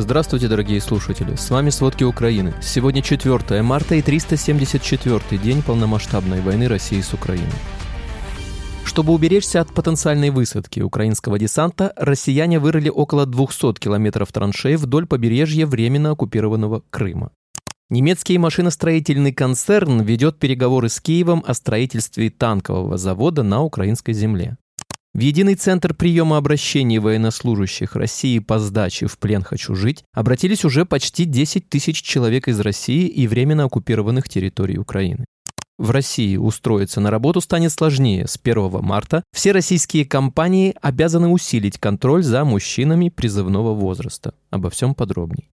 Здравствуйте, дорогие слушатели! С вами «Сводки Украины». Сегодня 4 марта и 374 день полномасштабной войны России с Украиной. Чтобы уберечься от потенциальной высадки украинского десанта, россияне вырыли около 200 километров траншей вдоль побережья временно оккупированного Крыма. Немецкий машиностроительный концерн ведет переговоры с Киевом о строительстве танкового завода на украинской земле. В единый центр приема обращений военнослужащих России по сдаче в плен «Хочу жить» обратились уже почти 10 тысяч человек из России и временно оккупированных территорий Украины. В России устроиться на работу станет сложнее. С 1 марта все российские компании обязаны усилить контроль за мужчинами призывного возраста. Обо всем подробней.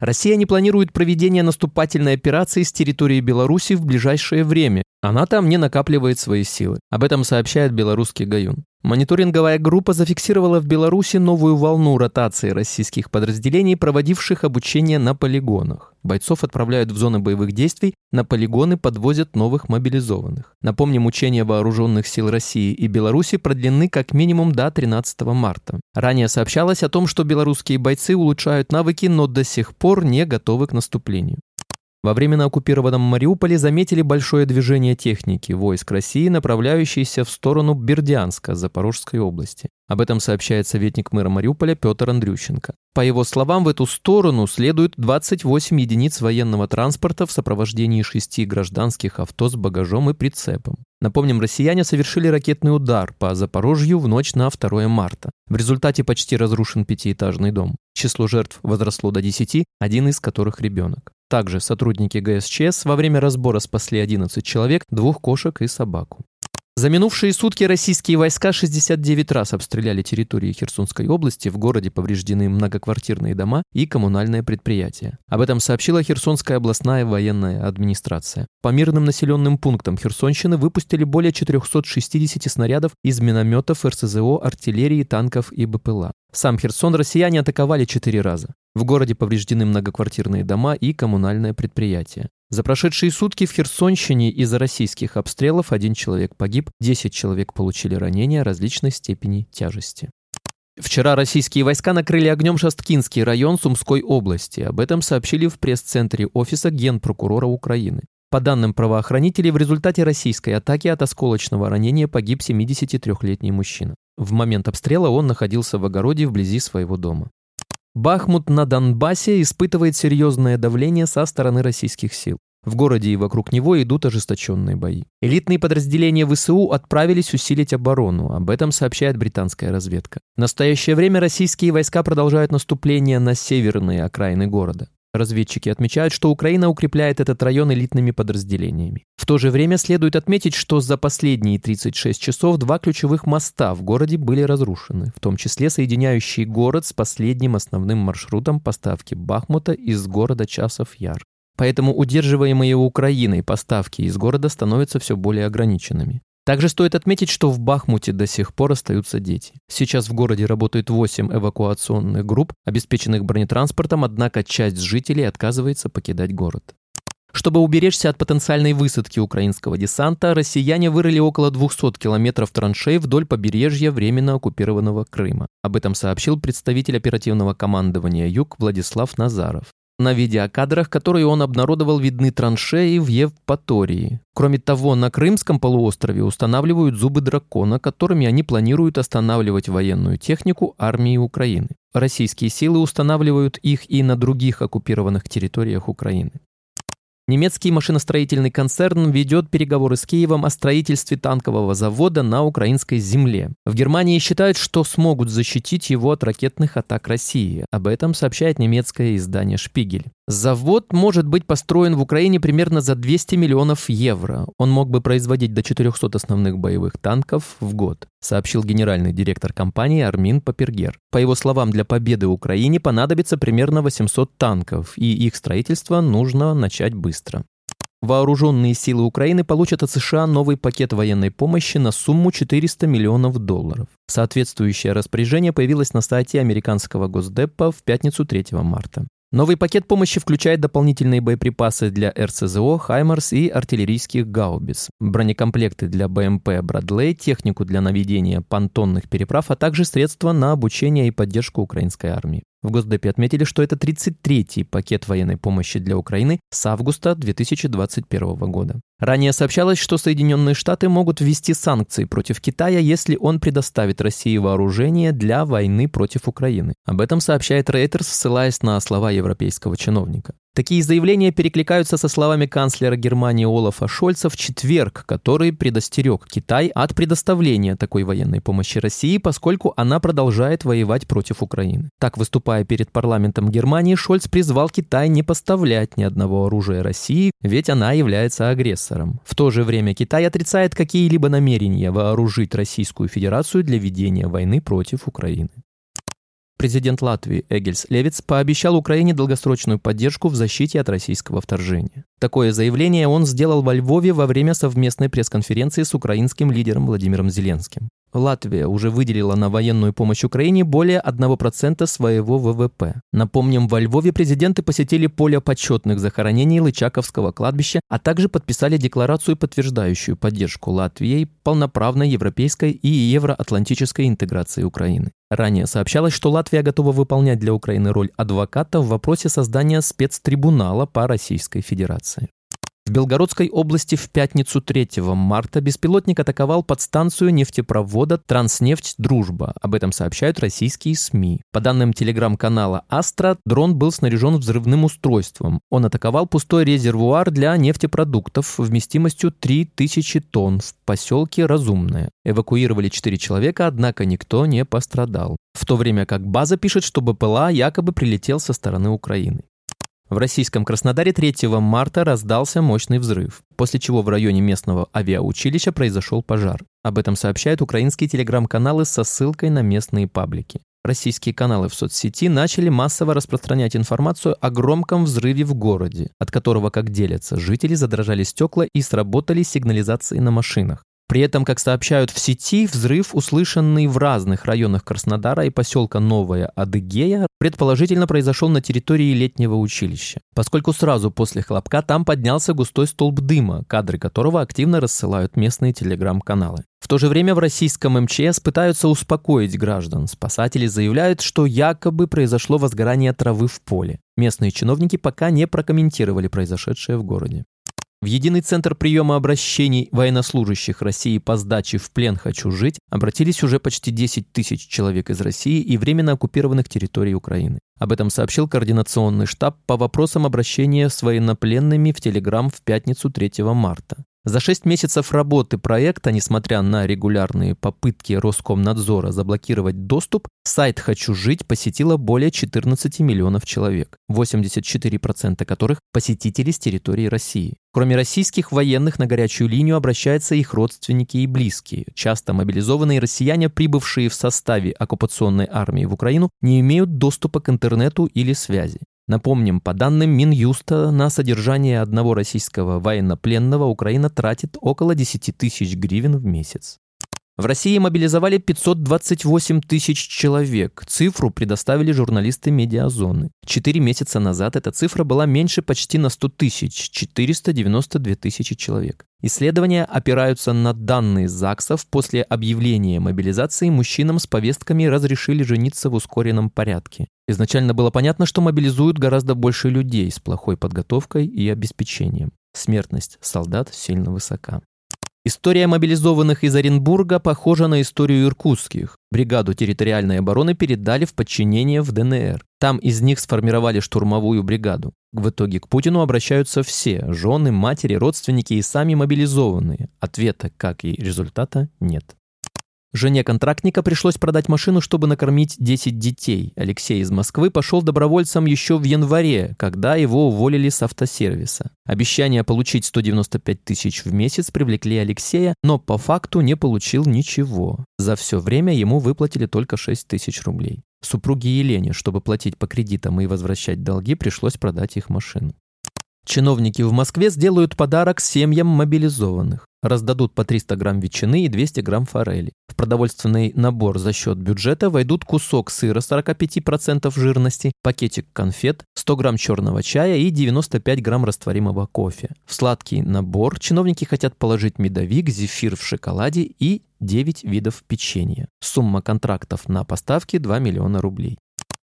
Россия не планирует проведение наступательной операции с территории Беларуси в ближайшее время. Она там не накапливает свои силы. Об этом сообщает белорусский Гаюн. Мониторинговая группа зафиксировала в Беларуси новую волну ротации российских подразделений, проводивших обучение на полигонах. Бойцов отправляют в зоны боевых действий, на полигоны подвозят новых мобилизованных. Напомним, учения вооруженных сил России и Беларуси продлены как минимум до 13 марта. Ранее сообщалось о том, что белорусские бойцы улучшают навыки, но до сих пор не готовы к наступлению. Во временно оккупированном Мариуполе заметили большое движение техники войск России, направляющейся в сторону Бердянска, Запорожской области. Об этом сообщает советник мэра Мариуполя Петр Андрющенко. По его словам, в эту сторону следует 28 единиц военного транспорта в сопровождении шести гражданских авто с багажом и прицепом. Напомним, россияне совершили ракетный удар по Запорожью в ночь на 2 марта. В результате почти разрушен пятиэтажный дом. Число жертв возросло до 10, один из которых ребенок. Также сотрудники ГСЧС во время разбора спасли 11 человек, двух кошек и собаку. За минувшие сутки российские войска 69 раз обстреляли территории Херсонской области. В городе повреждены многоквартирные дома и коммунальные предприятия. Об этом сообщила Херсонская областная военная администрация. По мирным населенным пунктам Херсонщины выпустили более 460 снарядов из минометов, РСЗО, артиллерии, танков и БПЛА. Сам Херсон россияне атаковали четыре раза. В городе повреждены многоквартирные дома и коммунальное предприятие. За прошедшие сутки в Херсонщине из-за российских обстрелов один человек погиб, 10 человек получили ранения различной степени тяжести. Вчера российские войска накрыли огнем Шасткинский район Сумской области. Об этом сообщили в пресс-центре офиса Генпрокурора Украины. По данным правоохранителей, в результате российской атаки от осколочного ранения погиб 73-летний мужчина. В момент обстрела он находился в огороде вблизи своего дома. Бахмут на Донбассе испытывает серьезное давление со стороны российских сил. В городе и вокруг него идут ожесточенные бои. Элитные подразделения ВСУ отправились усилить оборону. Об этом сообщает британская разведка. В настоящее время российские войска продолжают наступление на северные окраины города. Разведчики отмечают, что Украина укрепляет этот район элитными подразделениями. В то же время следует отметить, что за последние 36 часов два ключевых моста в городе были разрушены, в том числе соединяющий город с последним основным маршрутом поставки Бахмута из города Часов Яр. Поэтому удерживаемые Украиной поставки из города становятся все более ограниченными. Также стоит отметить, что в Бахмуте до сих пор остаются дети. Сейчас в городе работают 8 эвакуационных групп, обеспеченных бронетранспортом, однако часть жителей отказывается покидать город. Чтобы уберечься от потенциальной высадки украинского десанта, россияне вырыли около 200 километров траншей вдоль побережья временно оккупированного Крыма. Об этом сообщил представитель оперативного командования «Юг» Владислав Назаров. На видеокадрах, которые он обнародовал, видны траншеи в Евпатории. Кроме того, на Крымском полуострове устанавливают зубы дракона, которыми они планируют останавливать военную технику армии Украины. Российские силы устанавливают их и на других оккупированных территориях Украины. Немецкий машиностроительный концерн ведет переговоры с Киевом о строительстве танкового завода на украинской земле. В Германии считают, что смогут защитить его от ракетных атак России. Об этом сообщает немецкое издание «Шпигель». Завод может быть построен в Украине примерно за 200 миллионов евро. Он мог бы производить до 400 основных боевых танков в год, сообщил генеральный директор компании Армин Папергер. По его словам, для победы Украине понадобится примерно 800 танков, и их строительство нужно начать быстро. Вооруженные силы Украины получат от США новый пакет военной помощи на сумму 400 миллионов долларов. Соответствующее распоряжение появилось на сайте американского Госдепа в пятницу 3 марта. Новый пакет помощи включает дополнительные боеприпасы для РСЗО, «Хаймарс» и артиллерийских гаубиц, бронекомплекты для БМП «Брадлей», технику для наведения понтонных переправ, а также средства на обучение и поддержку украинской армии. В Госдепе отметили, что это 33-й пакет военной помощи для Украины с августа 2021 года. Ранее сообщалось, что Соединенные Штаты могут ввести санкции против Китая, если он предоставит России вооружение для войны против Украины. Об этом сообщает Reuters, ссылаясь на слова европейского чиновника. Такие заявления перекликаются со словами канцлера Германии Олафа Шольца в четверг, который предостерег Китай от предоставления такой военной помощи России, поскольку она продолжает воевать против Украины. Так, выступая перед парламентом Германии, Шольц призвал Китай не поставлять ни одного оружия России, ведь она является агрессором. В то же время Китай отрицает какие-либо намерения вооружить Российскую Федерацию для ведения войны против Украины. Президент Латвии Эгельс Левиц пообещал Украине долгосрочную поддержку в защите от российского вторжения. Такое заявление он сделал во Львове во время совместной пресс-конференции с украинским лидером Владимиром Зеленским. Латвия уже выделила на военную помощь Украине более 1% своего ВВП. Напомним, во Львове президенты посетили поле почетных захоронений Лычаковского кладбища, а также подписали декларацию, подтверждающую поддержку Латвии полноправной европейской и евроатлантической интеграции Украины. Ранее сообщалось, что Латвия готова выполнять для Украины роль адвоката в вопросе создания спецтрибунала по Российской Федерации. В Белгородской области в пятницу 3 марта беспилотник атаковал подстанцию нефтепровода «Транснефть Дружба». Об этом сообщают российские СМИ. По данным телеграм-канала «Астра», дрон был снаряжен взрывным устройством. Он атаковал пустой резервуар для нефтепродуктов вместимостью 3000 тонн в поселке Разумное. Эвакуировали 4 человека, однако никто не пострадал. В то время как база пишет, что БПЛА якобы прилетел со стороны Украины. В российском Краснодаре 3 марта раздался мощный взрыв, после чего в районе местного авиаучилища произошел пожар. Об этом сообщают украинские телеграм-каналы со ссылкой на местные паблики. Российские каналы в соцсети начали массово распространять информацию о громком взрыве в городе, от которого, как делятся, жители задрожали стекла и сработали сигнализации на машинах. При этом, как сообщают в сети, взрыв, услышанный в разных районах Краснодара и поселка Новая Адыгея, предположительно произошел на территории летнего училища, поскольку сразу после хлопка там поднялся густой столб дыма, кадры которого активно рассылают местные телеграм-каналы. В то же время в российском МЧС пытаются успокоить граждан. Спасатели заявляют, что якобы произошло возгорание травы в поле. Местные чиновники пока не прокомментировали произошедшее в городе. В единый центр приема обращений военнослужащих России по сдаче в плен «Хочу жить» обратились уже почти 10 тысяч человек из России и временно оккупированных территорий Украины. Об этом сообщил координационный штаб по вопросам обращения с военнопленными в Телеграм в пятницу 3 марта. За шесть месяцев работы проекта, несмотря на регулярные попытки Роскомнадзора заблокировать доступ, сайт «Хочу жить» посетило более 14 миллионов человек, 84% которых – посетители с территории России. Кроме российских военных, на горячую линию обращаются их родственники и близкие. Часто мобилизованные россияне, прибывшие в составе оккупационной армии в Украину, не имеют доступа к интернету или связи. Напомним, по данным Минюста, на содержание одного российского военнопленного Украина тратит около 10 тысяч гривен в месяц. В России мобилизовали 528 тысяч человек. Цифру предоставили журналисты медиазоны. Четыре месяца назад эта цифра была меньше почти на 100 тысяч – 492 тысячи человек. Исследования опираются на данные ЗАГСов. После объявления мобилизации мужчинам с повестками разрешили жениться в ускоренном порядке. Изначально было понятно, что мобилизуют гораздо больше людей с плохой подготовкой и обеспечением. Смертность солдат сильно высока. История мобилизованных из Оренбурга похожа на историю иркутских. Бригаду территориальной обороны передали в подчинение в ДНР. Там из них сформировали штурмовую бригаду. В итоге к Путину обращаются все – жены, матери, родственники и сами мобилизованные. Ответа, как и результата, нет. Жене контрактника пришлось продать машину, чтобы накормить 10 детей. Алексей из Москвы пошел добровольцем еще в январе, когда его уволили с автосервиса. Обещание получить 195 тысяч в месяц привлекли Алексея, но по факту не получил ничего. За все время ему выплатили только 6 тысяч рублей. Супруге Елене, чтобы платить по кредитам и возвращать долги, пришлось продать их машину. Чиновники в Москве сделают подарок семьям мобилизованных. Раздадут по 300 грамм ветчины и 200 грамм форели. В продовольственный набор за счет бюджета войдут кусок сыра 45% жирности, пакетик конфет, 100 грамм черного чая и 95 грамм растворимого кофе. В сладкий набор чиновники хотят положить медовик, зефир в шоколаде и 9 видов печенья. Сумма контрактов на поставки 2 миллиона рублей.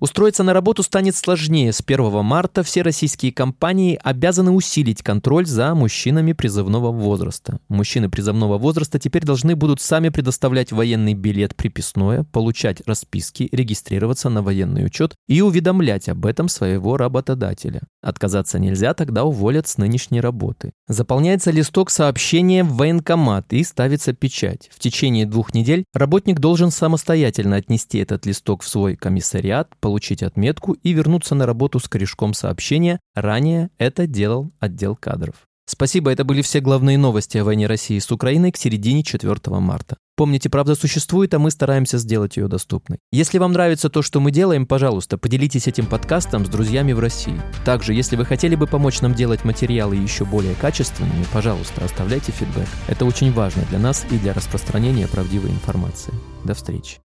Устроиться на работу станет сложнее. С 1 марта все российские компании обязаны усилить контроль за мужчинами призывного возраста. Мужчины призывного возраста теперь должны будут сами предоставлять военный билет приписное, получать расписки, регистрироваться на военный учет и уведомлять об этом своего работодателя. Отказаться нельзя, тогда уволят с нынешней работы. Заполняется листок сообщения в военкомат и ставится печать. В течение двух недель работник должен самостоятельно отнести этот листок в свой комиссариат, получить отметку и вернуться на работу с корешком сообщения. Ранее это делал отдел кадров. Спасибо, это были все главные новости о войне России с Украиной к середине 4 марта. Помните, правда существует, а мы стараемся сделать ее доступной. Если вам нравится то, что мы делаем, пожалуйста, поделитесь этим подкастом с друзьями в России. Также, если вы хотели бы помочь нам делать материалы еще более качественными, пожалуйста, оставляйте фидбэк. Это очень важно для нас и для распространения правдивой информации. До встречи.